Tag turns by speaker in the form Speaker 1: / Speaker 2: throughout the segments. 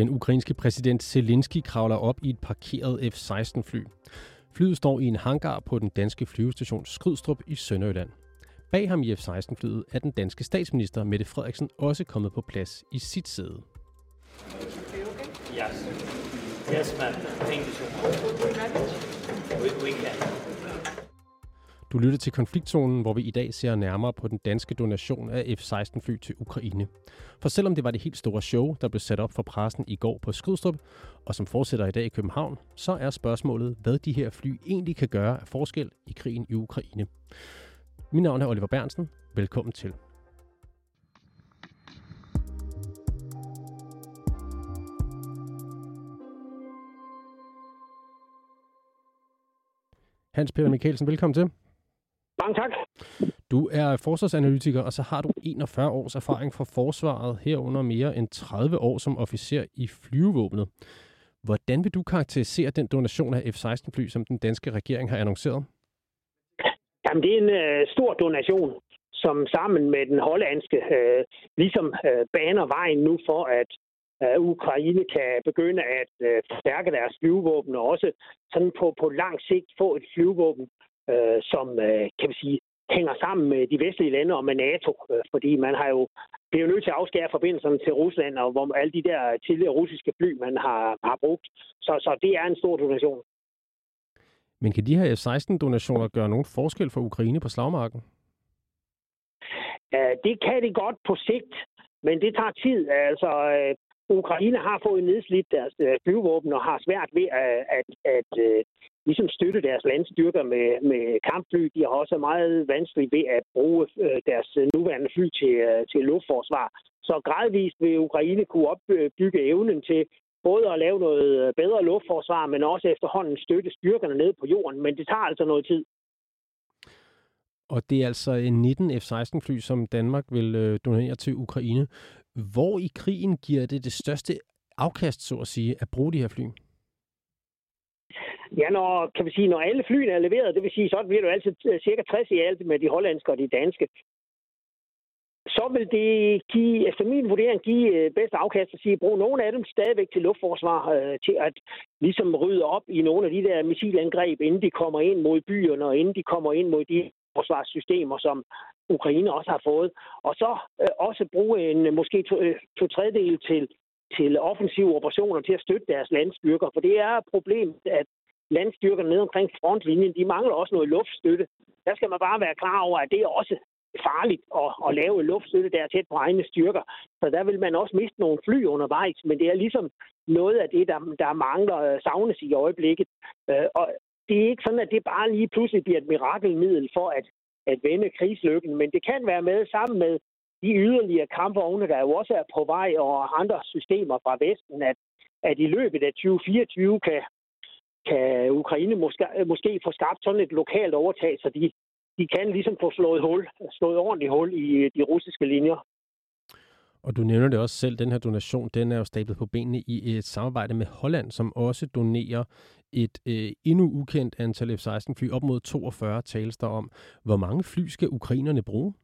Speaker 1: Den ukrainske præsident Zelensky kravler op i et parkeret F-16-fly. Flyet står i en hangar på den danske flyvestation Skrydstrup i Sønderjylland. Bag ham i F-16-flyet er den danske statsminister Mette Frederiksen også kommet på plads i sit sæde.
Speaker 2: Yes. Yes, ma'am. Thank you so much. We, we can.
Speaker 1: Du lytter til konfliktzonen, hvor vi i dag ser nærmere på den danske donation af F-16-fly til Ukraine. For selvom det var det helt store show, der blev sat op for pressen i går på Skrydstrup, og som fortsætter i dag i København, så er spørgsmålet, hvad de her fly egentlig kan gøre af forskel i krigen i Ukraine. Mit navn er Oliver Bernsen. Velkommen til. Hans Peter Mikkelsen, velkommen til.
Speaker 3: Mange tak.
Speaker 1: Du er forsvarsanalytiker, og så har du 41 års erfaring fra forsvaret, herunder mere end 30 år som officer i flyvevåbnet. Hvordan vil du karakterisere den donation af F-16-fly, som den danske regering har annonceret?
Speaker 3: Jamen, det er en øh, stor donation, som sammen med den hollandske øh, ligesom øh, baner vejen nu for, at øh, Ukraine kan begynde at øh, forstærke deres flyvevåben, og også sådan på, på lang sigt få et flyvevåben, øh, som øh, kan vi sige hænger sammen med de vestlige lande og med NATO, øh, fordi man har jo bliver nødt til at afskære forbindelserne til Rusland, og hvor alle de der tidligere russiske fly, man har, har brugt. Så, så det er en stor donation.
Speaker 1: Men kan de her F-16-donationer gøre nogen forskel for Ukraine på slagmarken?
Speaker 3: Uh, det kan det godt på sigt, men det tager tid. Altså, uh, Ukraine har fået nedslidt deres uh, flyvåben og har svært ved at, at, at uh, ligesom støtte deres landstyrker med, med kampfly. De har også meget vanskeligt ved at bruge øh, deres øh, nuværende fly til, øh, til luftforsvar. Så gradvist vil Ukraine kunne opbygge evnen til både at lave noget bedre luftforsvar, men også efterhånden støtte styrkerne ned på jorden. Men det tager altså noget tid.
Speaker 1: Og det er altså en 19 F-16-fly, som Danmark vil donere til Ukraine. Hvor i krigen giver det det største afkast, så at sige, at bruge de her fly?
Speaker 3: Ja, når, kan vi sige, når alle flyene er leveret, det vil sige, så bliver det jo altid øh, cirka 60 i alt med de hollandske og de danske. Så vil det give, efter min vurdering, give øh, bedst afkast at sige, bruge nogle af dem stadigvæk til luftforsvar, øh, til at ligesom rydde op i nogle af de der missilangreb, inden de kommer ind mod byerne, og inden de kommer ind mod de forsvarssystemer, som Ukraine også har fået. Og så øh, også bruge en måske to, øh, to tredjedel til, til offensive operationer til at støtte deres landstyrker. For det er et problem, at landstyrkerne ned omkring frontlinjen, de mangler også noget luftstøtte. Der skal man bare være klar over, at det er også farligt at, at lave luftstøtte der tæt på egne styrker. Så der vil man også miste nogle fly undervejs, men det er ligesom noget af det, der, der mangler øh, savnes i øjeblikket. Øh, og det er ikke sådan, at det bare lige pludselig bliver et mirakelmiddel for at, at vende krigslykken, men det kan være med sammen med de yderligere kampvogne, der jo også er på vej, og andre systemer fra Vesten, at, at i løbet af 2024 kan, kan Ukraine måske, måske få skabt sådan et lokalt overtag, så de, de kan ligesom få slået, hul, slået ordentligt hul i de russiske linjer.
Speaker 1: Og du nævner det også selv, den her donation, den er jo stablet på benene i et samarbejde med Holland, som også donerer et øh, endnu ukendt antal F-16-fly, op mod 42 tales der om. Hvor mange fly skal ukrainerne bruge?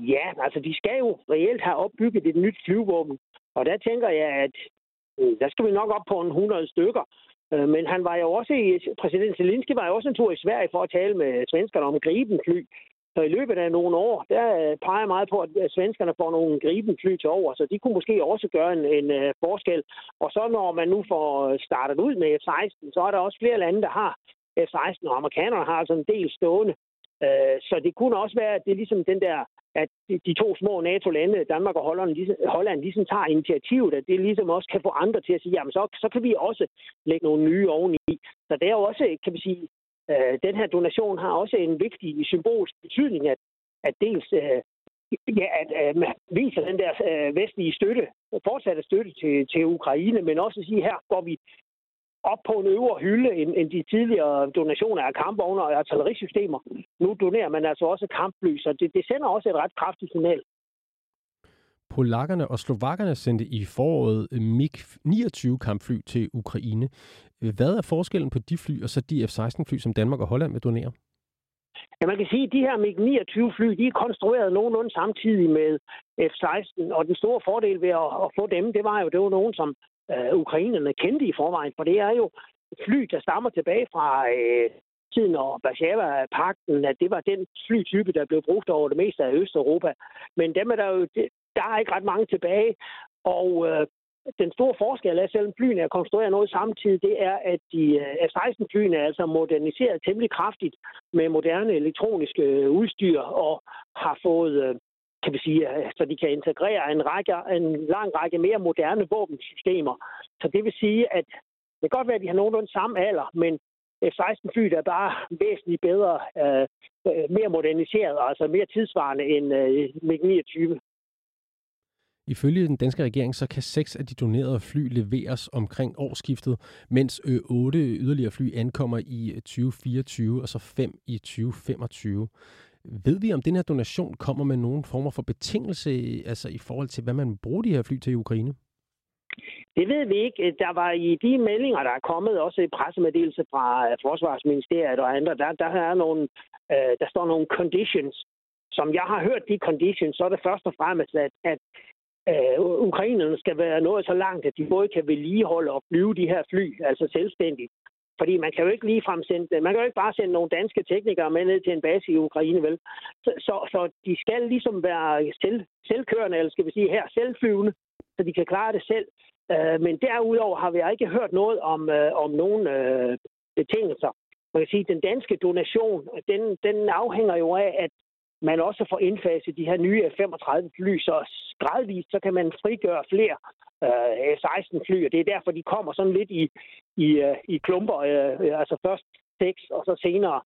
Speaker 3: Ja, altså de skal jo reelt have opbygget et nyt flyvåben. Og der tænker jeg, at øh, der skal vi nok op på en 100 stykker. Øh, men han var jo også i, præsident Zelensky var jo også en tur i Sverige for at tale med svenskerne om gribenfly. Så i løbet af nogle år, der øh, peger meget på, at svenskerne får nogle gribenfly til over, så de kunne måske også gøre en, en øh, forskel. Og så når man nu får startet ud med F-16, så er der også flere lande, der har F-16, og amerikanerne har altså en del stående. Så det kunne også være, at det er ligesom den der, at de to små NATO-lande, Danmark og Holland, ligesom, Holland, ligesom tager initiativet, at det ligesom også kan få andre til at sige, jamen så, så kan vi også lægge nogle nye oveni. Så det er jo også, kan vi sige, øh, den her donation har også en vigtig symbolsk betydning, at, at dels øh, ja, at øh, man viser den der øh, vestlige støtte, fortsatte støtte til, til Ukraine, men også at sige, her går vi op på en øvre hylde end, end de tidligere donationer af kampvogne og artillerisystemer. Nu donerer man altså også kampfly, så det, det sender også et ret kraftigt signal.
Speaker 1: Polakkerne og slovakkerne sendte i foråret MiG-29 kampfly til Ukraine. Hvad er forskellen på de fly og så de F-16 fly, som Danmark og Holland vil donere?
Speaker 3: Ja, man kan sige, at de her MiG-29 fly, de er konstrueret nogenlunde samtidig med F-16, og den store fordel ved at, at få dem, det var jo, det var nogen, som øh, ukrainerne kendte i forvejen, for det er jo fly, der stammer tilbage fra øh, tiden og Warszawa-pakten, at det var den flytype, der blev brugt over det meste af Østeuropa. Men dem er der jo, der er ikke ret mange tilbage, og øh, den store forskel er, selvom flyene er konstrueret noget samtidig, det er, at de øh, F-16-flyene er altså moderniseret temmelig kraftigt med moderne elektroniske øh, udstyr og har fået øh, kan vi sige, så de kan integrere en, række, en lang række mere moderne våbensystemer. Så det vil sige, at det kan godt være, at de har nogenlunde samme alder, men F-16-fly er bare væsentligt bedre, øh, øh, mere moderniseret, altså mere tidsvarende end øh, MiG-29.
Speaker 1: Ifølge den danske regering, så kan seks af de donerede fly leveres omkring årsskiftet, mens øh, ø 8 yderligere fly ankommer i øh, 2024 og så fem i 2025. Ved vi, om den her donation kommer med nogen former for betingelse altså i forhold til, hvad man bruger de her fly til i Ukraine?
Speaker 3: Det ved vi ikke. Der var i de meldinger, der er kommet, også i pressemeddelelse fra Forsvarsministeriet og andre, der, der, er nogle, øh, der står nogle conditions. Som jeg har hørt de conditions, så er det først og fremmest, at, at øh, ukrainerne skal være nået så langt, at de både kan vedligeholde og flyve de her fly, altså selvstændigt. Fordi man kan jo ikke lige fremsende, man kan jo ikke bare sende nogle danske teknikere med ned til en base i Ukraine, vel? Så, så, så de skal ligesom være selv, selvkørende, eller skal vi sige her, selvflyvende, så de kan klare det selv. Øh, men derudover har vi ikke hørt noget om, øh, om nogen øh, betingelser. Man kan sige, at den danske donation, den, den afhænger jo af, at man også får indfaset de her nye F-35 fly, så gradvist så kan man frigøre flere øh, F-16 fly, og det er derfor, de kommer sådan lidt i, i, øh, i klumper, øh, altså først 6, og så senere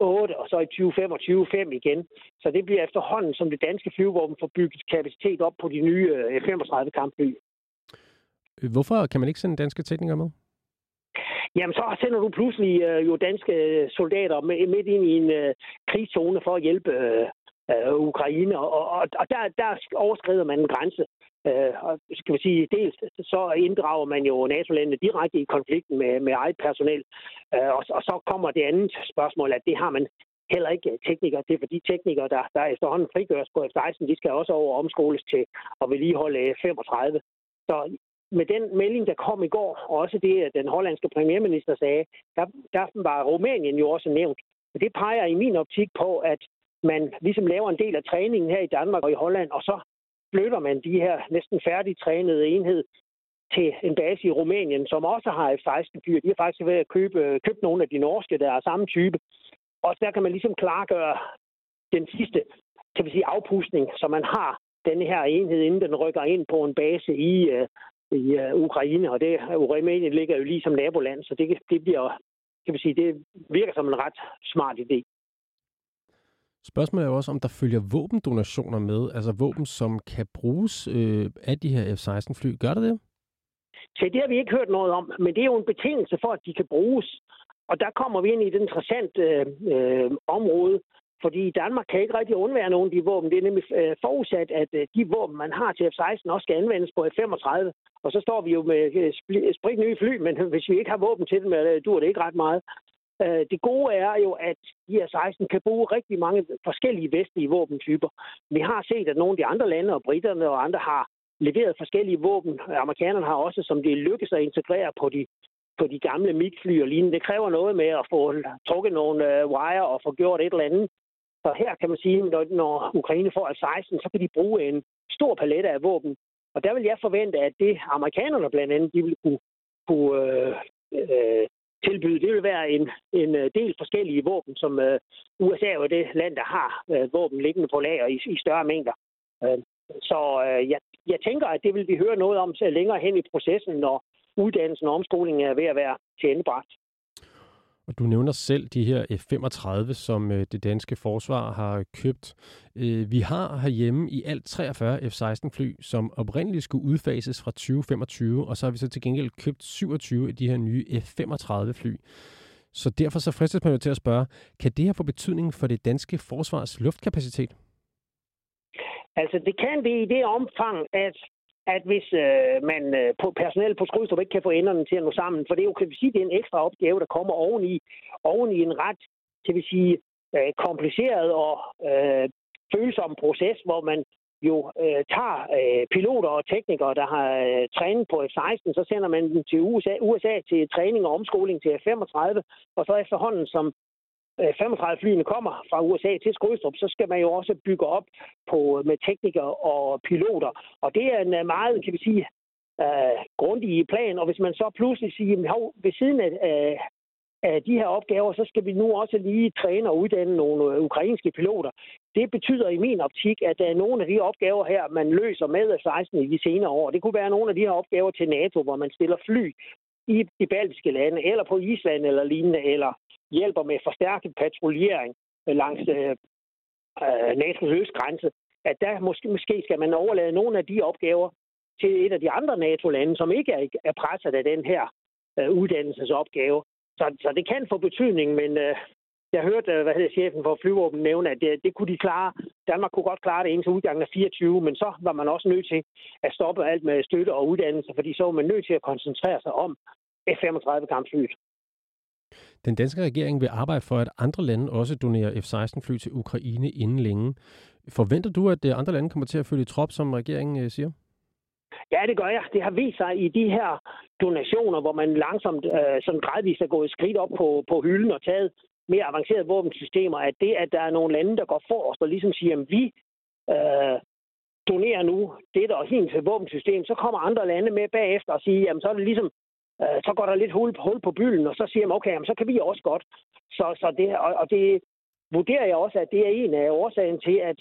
Speaker 3: 8, og så i 2025 5 igen. Så det bliver efterhånden, som det danske flyvåben får bygget kapacitet op på de nye øh, F-35 kampfly.
Speaker 1: Hvorfor kan man ikke sende danske teknikere med?
Speaker 3: Jamen, så sender du pludselig øh, jo danske soldater med, midt ind i en øh, krigszone for at hjælpe øh, øh, Ukraine, og, og, og der, der overskrider man en grænse. Øh, og skal vi sige, dels så inddrager man jo NATO-landene direkte i konflikten med, med eget personel, øh, og, og så kommer det andet spørgsmål, at det har man heller ikke øh, teknikere til, for de teknikere, der, der efterhånden frigøres på F-16, de skal også over omskoles til at vedligeholde F-35. Så med den melding, der kom i går, og også det, at den hollandske premierminister sagde, der, der var Rumænien jo også nævnt. Og det peger i min optik på, at man ligesom laver en del af træningen her i Danmark og i Holland, og så flytter man de her næsten færdigtrænede enhed til en base i Rumænien, som også har F-16-fly. De har faktisk ved at købe, købe nogle af de norske, der er samme type. Og der kan man ligesom klargøre den sidste kan vi sige, afpustning, så man har den her enhed, inden den rykker ind på en base i, uh, i uh, Ukraine. Og det, øh, Rumænien ligger jo lige som naboland, så det, det bliver, kan vi sige, det virker som en ret smart idé.
Speaker 1: Spørgsmålet er jo også, om der følger våbendonationer med, altså våben, som kan bruges øh, af de her F-16-fly. Gør det det?
Speaker 3: Så det har vi ikke hørt noget om, men det er jo en betingelse for, at de kan bruges. Og der kommer vi ind i et interessant øh, øh, område, fordi Danmark kan ikke rigtig undvære nogen af de våben. Det er nemlig øh, forudsat, at øh, de våben, man har til F-16, også skal anvendes på F-35. Og så står vi jo med øh, sprit nye fly, men hvis vi ikke har våben til dem, øh, dur det ikke ret meget. Øh, det gode er jo, at de 16 kan bruge rigtig mange forskellige vestlige våbentyper. Vi har set, at nogle af de andre lande og britterne og andre har leveret forskellige våben. Amerikanerne har også, som det lykkes at integrere på de, på de gamle MiG-fly og lignende. Det kræver noget med at få trukket nogle øh, wire og få gjort et eller andet. Så her kan man sige, når, når Ukraine får F-16, så kan de bruge en stor palette af våben. Og der vil jeg forvente, at det amerikanerne blandt andet, de vil kunne, kunne øh, øh, tilbyde, det vil være en, en øh, del forskellige våben, som øh, USA er jo det land, der har øh, våben liggende på lager i, i større mængder. Øh, så øh, jeg, jeg tænker, at det vil vi høre noget om længere hen i processen, når uddannelsen og omskolingen er ved at være tilendebragt.
Speaker 1: Og du nævner selv de her eh, F-35, som eh, det danske forsvar har købt. Eh, vi har herhjemme i alt 43 F-16-fly, som oprindeligt skulle udfases fra 2025, og så har vi så til gengæld købt 27 af de her nye F-35-fly. Så derfor så fristes man jo til at spørge, kan det her få betydning for det danske forsvars luftkapacitet?
Speaker 3: Altså, det kan det i det omfang, at at hvis øh, man øh, på personel på Skrydstrup ikke kan få enderne til at nå sammen, for det er jo, kan vi sige, det er en ekstra opgave, der kommer oveni, oveni en ret, kan vi sige, øh, kompliceret og øh, følsom proces, hvor man jo øh, tager øh, piloter og teknikere, der har øh, trænet på F-16, så sender man dem til USA, USA til træning og omskoling til F-35, og så efterhånden som Øh, 35 flyene kommer fra USA til Skrydstrup, så skal man jo også bygge op på øh, med teknikere og piloter. Og det er en øh, meget, kan vi sige, uh, grundig plan. Og hvis man så pludselig siger, at ved siden af, uh, af de her opgaver, så skal vi nu også lige træne og uddanne nogle ukrainske piloter. Det betyder i min optik, at der er nogle af de opgaver her, man løser med 16 i de senere år. Det kunne være nogle af de her opgaver til NATO, hvor man stiller fly i de baltiske lande, eller på Island eller lignende, eller hjælper med forstærket patruljering øh, langs øh, øh NATO's østgrænse, at der måske, måske skal man overlade nogle af de opgaver til et af de andre NATO-lande, som ikke er, er presset af den her øh, uddannelsesopgave. Så, så det kan få betydning, men øh, jeg hørte, øh, hvad hedder chefen for flyvåben nævne, at det, det kunne de klare. Danmark kunne godt klare det indtil udgangen af 24, men så var man også nødt til at stoppe alt med støtte og uddannelse, fordi så var man nødt til at koncentrere sig om F-35 kampflyet.
Speaker 1: Den danske regering vil arbejde for, at andre lande også donerer F-16-fly til Ukraine inden længe. Forventer du, at øh, andre lande kommer til at følge trop, som regeringen øh, siger?
Speaker 3: Ja, det gør jeg. Det har vist sig i de her donationer, hvor man langsomt, øh, sådan gradvist er gået skridt op på, på hylden og taget mere avancerede våbensystemer, at det, at der er nogle lande, der går forrest og ligesom siger, at vi øh, donerer nu det der og hin til våbensystem, så kommer andre lande med bagefter og siger, jamen så er det ligesom øh, så går der lidt hul, hul på bylden, og så siger man, okay, jamen, så kan vi også godt. Så, så det, og, og det vurderer jeg også, at det er en af årsagen til, at,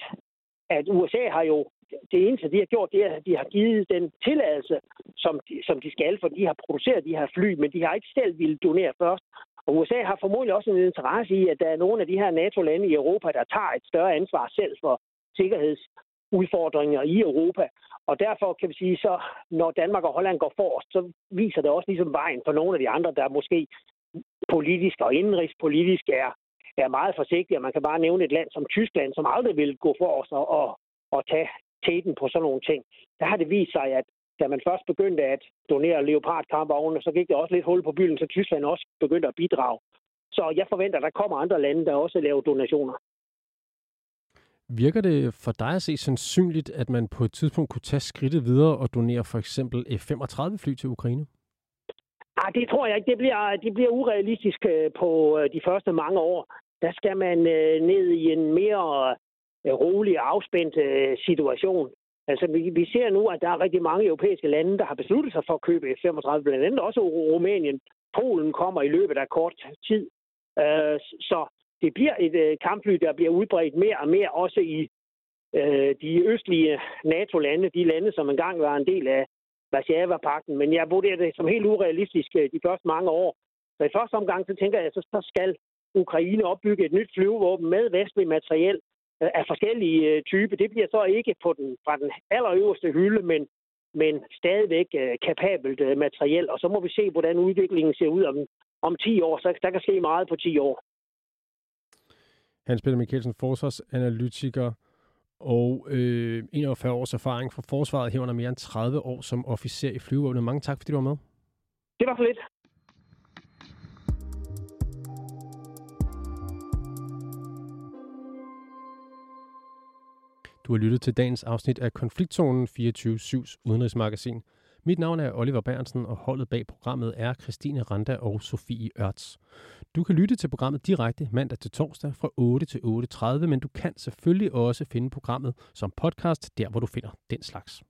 Speaker 3: at USA har jo det eneste, de har gjort, det er, at de har givet den tilladelse, som de, som de skal, for de har produceret de her fly, men de har ikke selv ville donere først. Og USA har formodentlig også en interesse i, at der er nogle af de her NATO-lande i Europa, der tager et større ansvar selv for udfordringer i Europa. Og derfor kan vi sige, så når Danmark og Holland går forrest, så viser det også ligesom vejen for nogle af de andre, der måske politisk og indenrigspolitisk er, er meget forsigtige. Man kan bare nævne et land som Tyskland, som aldrig vil gå forrest og, og, og tage teten på sådan nogle ting. Der har det vist sig, at da man først begyndte at donere leopardkampvogne, så gik der også lidt hul på byen, så Tyskland også begyndte at bidrage. Så jeg forventer, at der kommer andre lande, der også laver donationer.
Speaker 1: Virker det for dig at se sandsynligt, at man på et tidspunkt kunne tage skridtet videre og donere for eksempel F-35-fly til Ukraine?
Speaker 3: Nej, det tror jeg ikke. Det bliver, det bliver urealistisk øh, på øh, de første mange år. Der skal man øh, ned i en mere rolig og afspændt situation. Altså, vi, vi ser nu, at der er rigtig mange europæiske lande, der har besluttet sig for at købe F-35, blandt andet også Rumænien. Polen kommer i løbet af kort tid. Så det bliver et øh, kampfly, der bliver udbredt mere og mere også i øh, de østlige NATO-lande, de lande, som engang var en del af Varsava-pakten. Men jeg vurderer det som helt urealistisk øh, de første mange år. Så i første omgang, så tænker jeg, så, så skal Ukraine opbygge et nyt flyvevåben med vestlig materiel øh, af forskellige øh, typer. Det bliver så ikke på den, fra den allerøverste hylde, men, men stadigvæk øh, kapabelt øh, materiel. Og så må vi se, hvordan udviklingen ser ud om, om 10 år. Så der kan ske meget på 10 år.
Speaker 1: Hans Peter Mikkelsen, forsvarsanalytiker og øh, 41 års erfaring fra forsvaret, herunder mere end 30 år som officer i flyvåbnet. Mange tak, fordi du var med.
Speaker 3: Det var for lidt.
Speaker 1: Du har lyttet til dagens afsnit af Konfliktzonen 24-7's udenrigsmagasin. Mit navn er Oliver Bernsen, og holdet bag programmet er Christine Randa og Sofie Ørts. Du kan lytte til programmet direkte mandag til torsdag fra 8 til 8.30, men du kan selvfølgelig også finde programmet som podcast, der hvor du finder den slags.